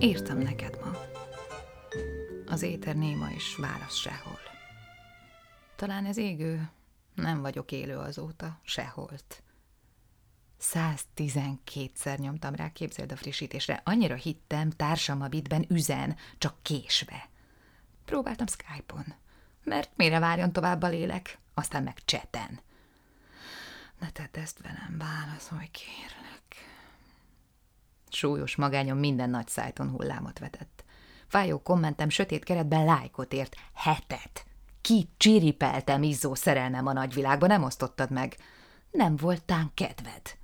Írtam neked ma. Az éter néma és válasz sehol. Talán ez égő, nem vagyok élő azóta, seholt. 112-szer nyomtam rá, képzeld a frissítésre. Annyira hittem, társam a bitben üzen, csak késve. Próbáltam Skype-on, mert mire várjon tovább a lélek, aztán meg cseten. Ne tedd ezt velem, válaszolj, kérlek. Súlyos magányom minden nagy szájton hullámot vetett. Fájó kommentem sötét keretben lájkot ért, hetet. Ki csiripeltem izzó szerelmem a nagyvilágban, nem osztottad meg. Nem voltán kedved.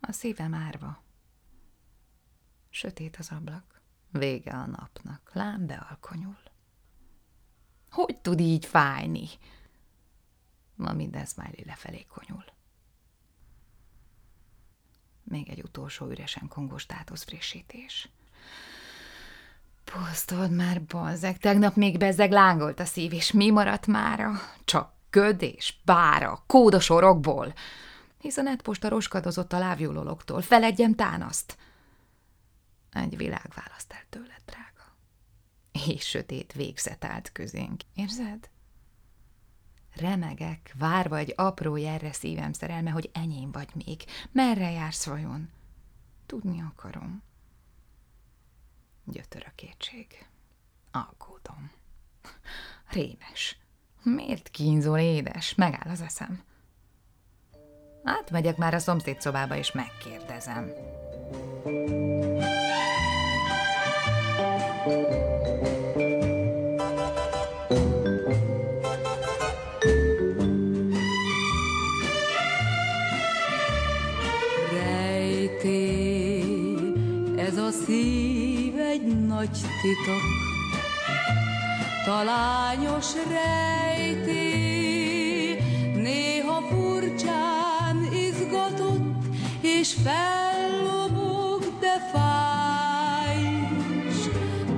A szívem árva. Sötét az ablak. Vége a napnak. Lám bealkonyul. Hogy tud így fájni? Ma minden smiley lefelé konyul. Még egy utolsó üresen kongos frissítés. Posztold már, balzek, tegnap még bezzeg lángolt a szív, és mi maradt mára? Csak köd és pára, kódos orokból. Hisz a netposta roskadozott a lávjóloloktól. Feledjem tánaszt. Egy világ választ el tőled, drága. És sötét végzet állt közénk. Érzed? Remegek, várva egy apró jelre szívem szerelme, hogy enyém vagy még. Merre jársz vajon? Tudni akarom. Gyötör a kétség. Aggódom. Rémes. Miért kínzol, édes? Megáll az eszem. Átmegyek már a szomszéd szobába, és megkérdezem. Ez a szív egy nagy titok, talányos rejté, néha furcsán izgatott, és fellobog, de fáj.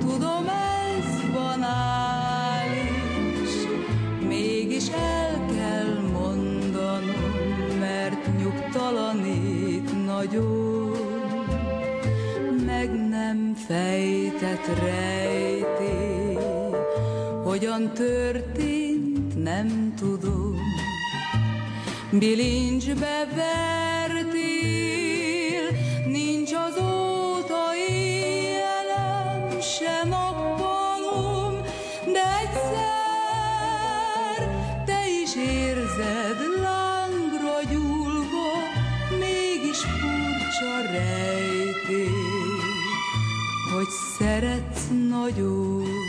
Tudom, ez banális, mégis el kell mondanom, mert nyugtalanít nagyon. Fejtett rejté, hogyan történt, nem tudom. Bilincsbe vertél, nincs azóta éjjelem, se nappalom, de egyszer te is érzed lángra gyúlva, mégis furcsa rejtél, szeretsz nagyon.